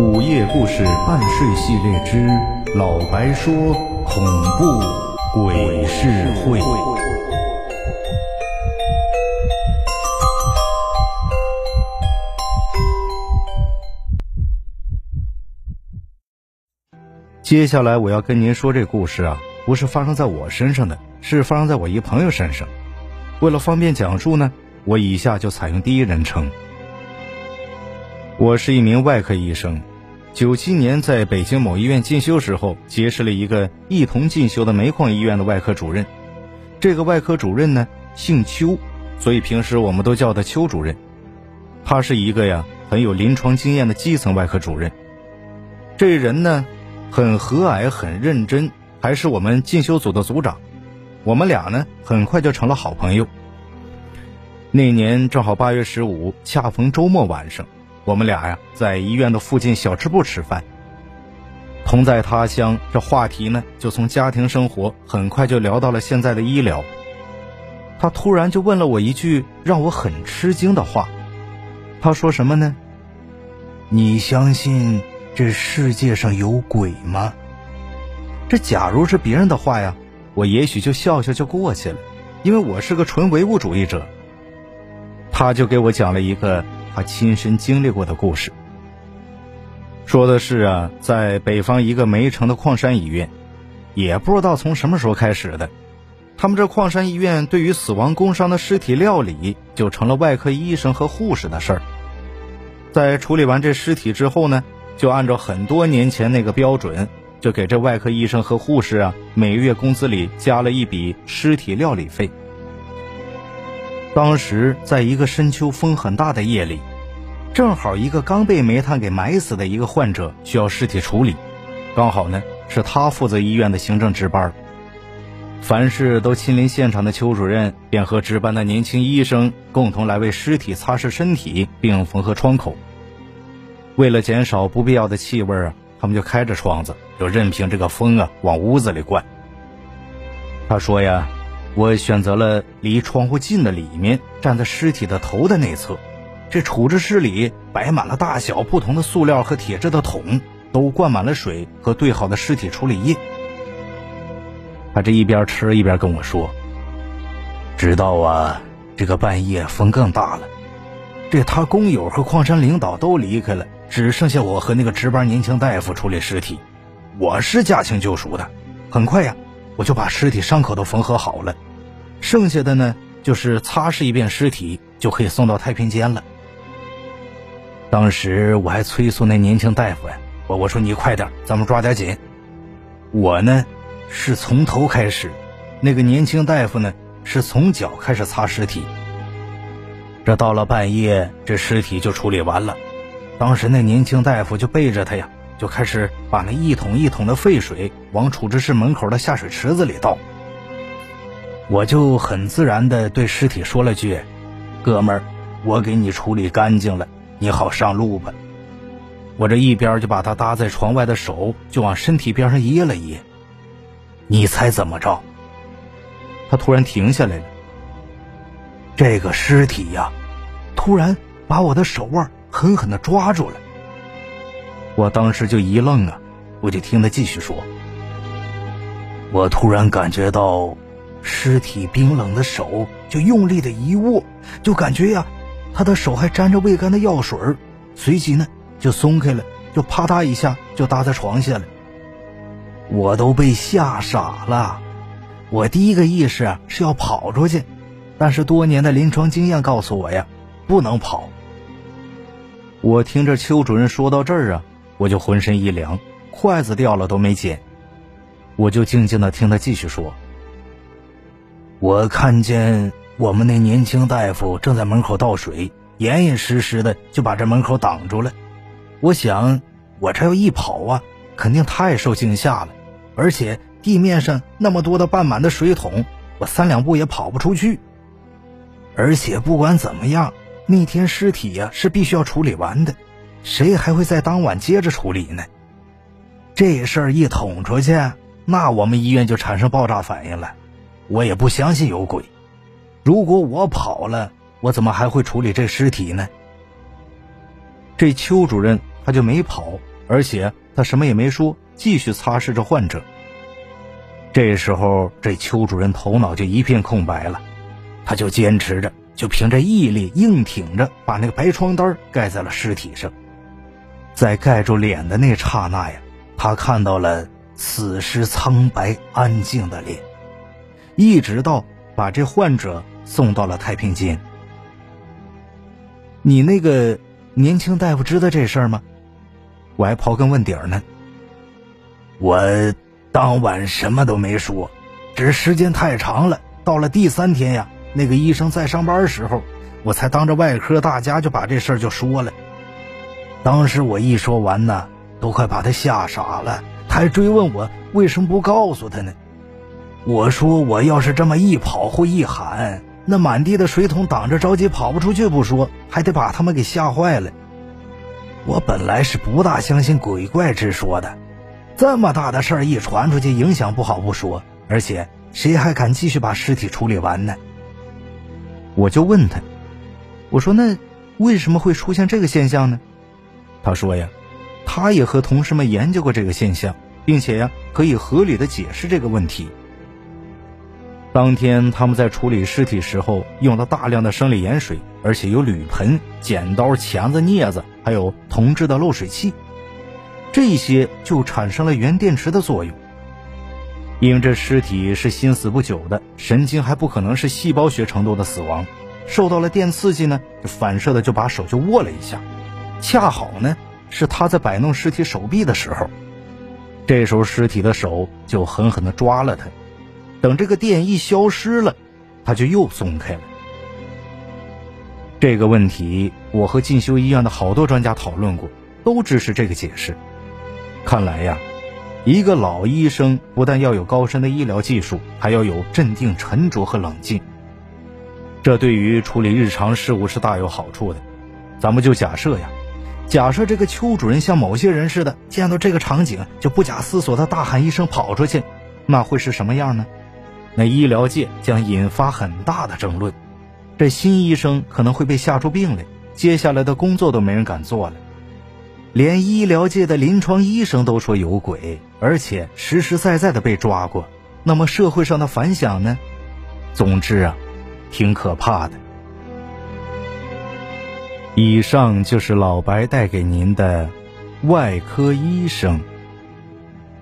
午夜故事半睡系列之老白说恐怖鬼事会。接下来我要跟您说这故事啊，不是发生在我身上的，是发生在我一朋友身上。为了方便讲述呢，我以下就采用第一人称。我是一名外科医生，九七年在北京某医院进修时候，结识了一个一同进修的煤矿医院的外科主任。这个外科主任呢，姓邱，所以平时我们都叫他邱主任。他是一个呀很有临床经验的基层外科主任。这人呢。很和蔼，很认真，还是我们进修组的组长。我们俩呢，很快就成了好朋友。那年正好八月十五，恰逢周末晚上，我们俩呀在医院的附近小吃部吃饭。同在他乡，这话题呢就从家庭生活很快就聊到了现在的医疗。他突然就问了我一句让我很吃惊的话，他说什么呢？你相信？这世界上有鬼吗？这假如是别人的话呀，我也许就笑笑就过去了，因为我是个纯唯物主义者。他就给我讲了一个他亲身经历过的故事，说的是啊，在北方一个煤城的矿山医院，也不知道从什么时候开始的，他们这矿山医院对于死亡工伤的尸体料理就成了外科医生和护士的事儿。在处理完这尸体之后呢？就按照很多年前那个标准，就给这外科医生和护士啊，每月工资里加了一笔尸体料理费。当时在一个深秋风很大的夜里，正好一个刚被煤炭给埋死的一个患者需要尸体处理，刚好呢是他负责医院的行政值班。凡事都亲临现场的邱主任便和值班的年轻医生共同来为尸体擦拭身体并缝合创口。为了减少不必要的气味啊，他们就开着窗子，就任凭这个风啊往屋子里灌。他说呀，我选择了离窗户近的里面，站在尸体的头的内侧。这处置室里摆满了大小不同的塑料和铁质的桶，都灌满了水和兑好的尸体处理液。他这一边吃一边跟我说：“直到啊，这个半夜风更大了，这他工友和矿山领导都离开了。”只剩下我和那个值班年轻大夫处理尸体，我是驾轻就熟的，很快呀，我就把尸体伤口都缝合好了，剩下的呢就是擦拭一遍尸体就可以送到太平间了。当时我还催促那年轻大夫呀，我我说你快点，咱们抓点紧。我呢是从头开始，那个年轻大夫呢是从脚开始擦尸体。这到了半夜，这尸体就处理完了。当时那年轻大夫就背着他呀，就开始把那一桶一桶的废水往处置室门口的下水池子里倒。我就很自然的对尸体说了句：“哥们儿，我给你处理干净了，你好上路吧。”我这一边就把他搭在床外的手就往身体边上掖了掖。你猜怎么着？他突然停下来了。这个尸体呀，突然把我的手腕。狠狠的抓住了，我当时就一愣啊，我就听他继续说。我突然感觉到尸体冰冷的手就用力的一握，就感觉呀，他的手还沾着未干的药水随即呢就松开了，就啪嗒一下就搭在床下了。我都被吓傻了，我第一个意识啊是要跑出去，但是多年的临床经验告诉我呀，不能跑。我听着邱主任说到这儿啊，我就浑身一凉，筷子掉了都没捡，我就静静的听他继续说。我看见我们那年轻大夫正在门口倒水，严严实实的就把这门口挡住了。我想，我这要一跑啊，肯定太受惊吓了，而且地面上那么多的半满的水桶，我三两步也跑不出去。而且不管怎么样。那天尸体呀是必须要处理完的，谁还会在当晚接着处理呢？这事儿一捅出去，那我们医院就产生爆炸反应了。我也不相信有鬼，如果我跑了，我怎么还会处理这尸体呢？这邱主任他就没跑，而且他什么也没说，继续擦拭着患者。这时候，这邱主任头脑就一片空白了，他就坚持着，就凭着毅力硬挺着，把那个白床单盖在了尸体上。在盖住脸的那刹那呀，他看到了死尸苍白安静的脸，一直到把这患者送到了太平间。你那个年轻大夫知道这事儿吗？我还刨根问底儿呢。我当晚什么都没说，只是时间太长了。到了第三天呀，那个医生在上班时候，我才当着外科大家就把这事儿就说了。当时我一说完呢，都快把他吓傻了，他还追问我为什么不告诉他呢？我说我要是这么一跑或一喊。那满地的水桶挡着，着急跑不出去不说，还得把他们给吓坏了。我本来是不大相信鬼怪之说的，这么大的事儿一传出去，影响不好不说，而且谁还敢继续把尸体处理完呢？我就问他，我说那为什么会出现这个现象呢？他说呀，他也和同事们研究过这个现象，并且呀可以合理的解释这个问题。当天他们在处理尸体时候用了大量的生理盐水，而且有铝盆、剪刀、钳子、镊子，还有铜制的漏水器，这些就产生了原电池的作用。因为这尸体是新死不久的，神经还不可能是细胞学程度的死亡，受到了电刺激呢，反射的就把手就握了一下，恰好呢是他在摆弄尸体手臂的时候，这时候尸体的手就狠狠的抓了他。等这个电一消失了，他就又松开了。这个问题，我和进修医院的好多专家讨论过，都支持这个解释。看来呀，一个老医生不但要有高深的医疗技术，还要有镇定、沉着和冷静。这对于处理日常事务是大有好处的。咱们就假设呀，假设这个邱主任像某些人似的，见到这个场景就不假思索的大喊一声跑出去，那会是什么样呢？那医疗界将引发很大的争论，这新医生可能会被吓出病来，接下来的工作都没人敢做了。连医疗界的临床医生都说有鬼，而且实实在在的被抓过。那么社会上的反响呢？总之啊，挺可怕的。以上就是老白带给您的外科医生。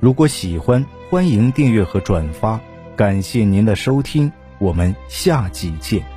如果喜欢，欢迎订阅和转发。感谢您的收听，我们下集见。